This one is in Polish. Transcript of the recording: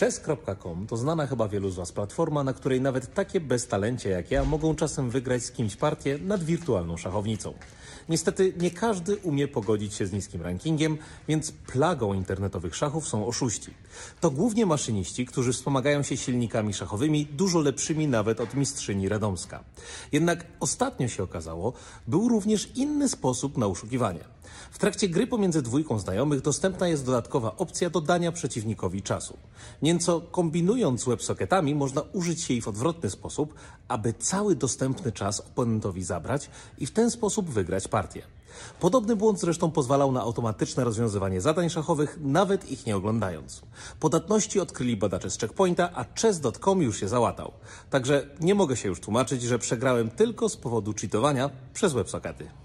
Chess.com to znana chyba wielu z Was platforma, na której nawet takie beztalencie jak ja mogą czasem wygrać z kimś partię nad wirtualną szachownicą. Niestety nie każdy umie pogodzić się z niskim rankingiem, więc plagą internetowych szachów są oszuści. To głównie maszyniści, którzy wspomagają się silnikami szachowymi dużo lepszymi nawet od mistrzyni Radomska. Jednak ostatnio się okazało, był również inny sposób na uszukiwanie. W trakcie gry pomiędzy dwójką znajomych dostępna jest dodatkowa opcja dodania przeciwnikowi czasu. Nieco kombinując z websocketami można użyć jej w odwrotny sposób, aby cały dostępny czas oponentowi zabrać i w ten sposób wygrać partię. Podobny błąd zresztą pozwalał na automatyczne rozwiązywanie zadań szachowych, nawet ich nie oglądając. Podatności odkryli badacze z Checkpointa, a chess.com już się załatał. Także nie mogę się już tłumaczyć, że przegrałem tylko z powodu cheatowania przez websockety.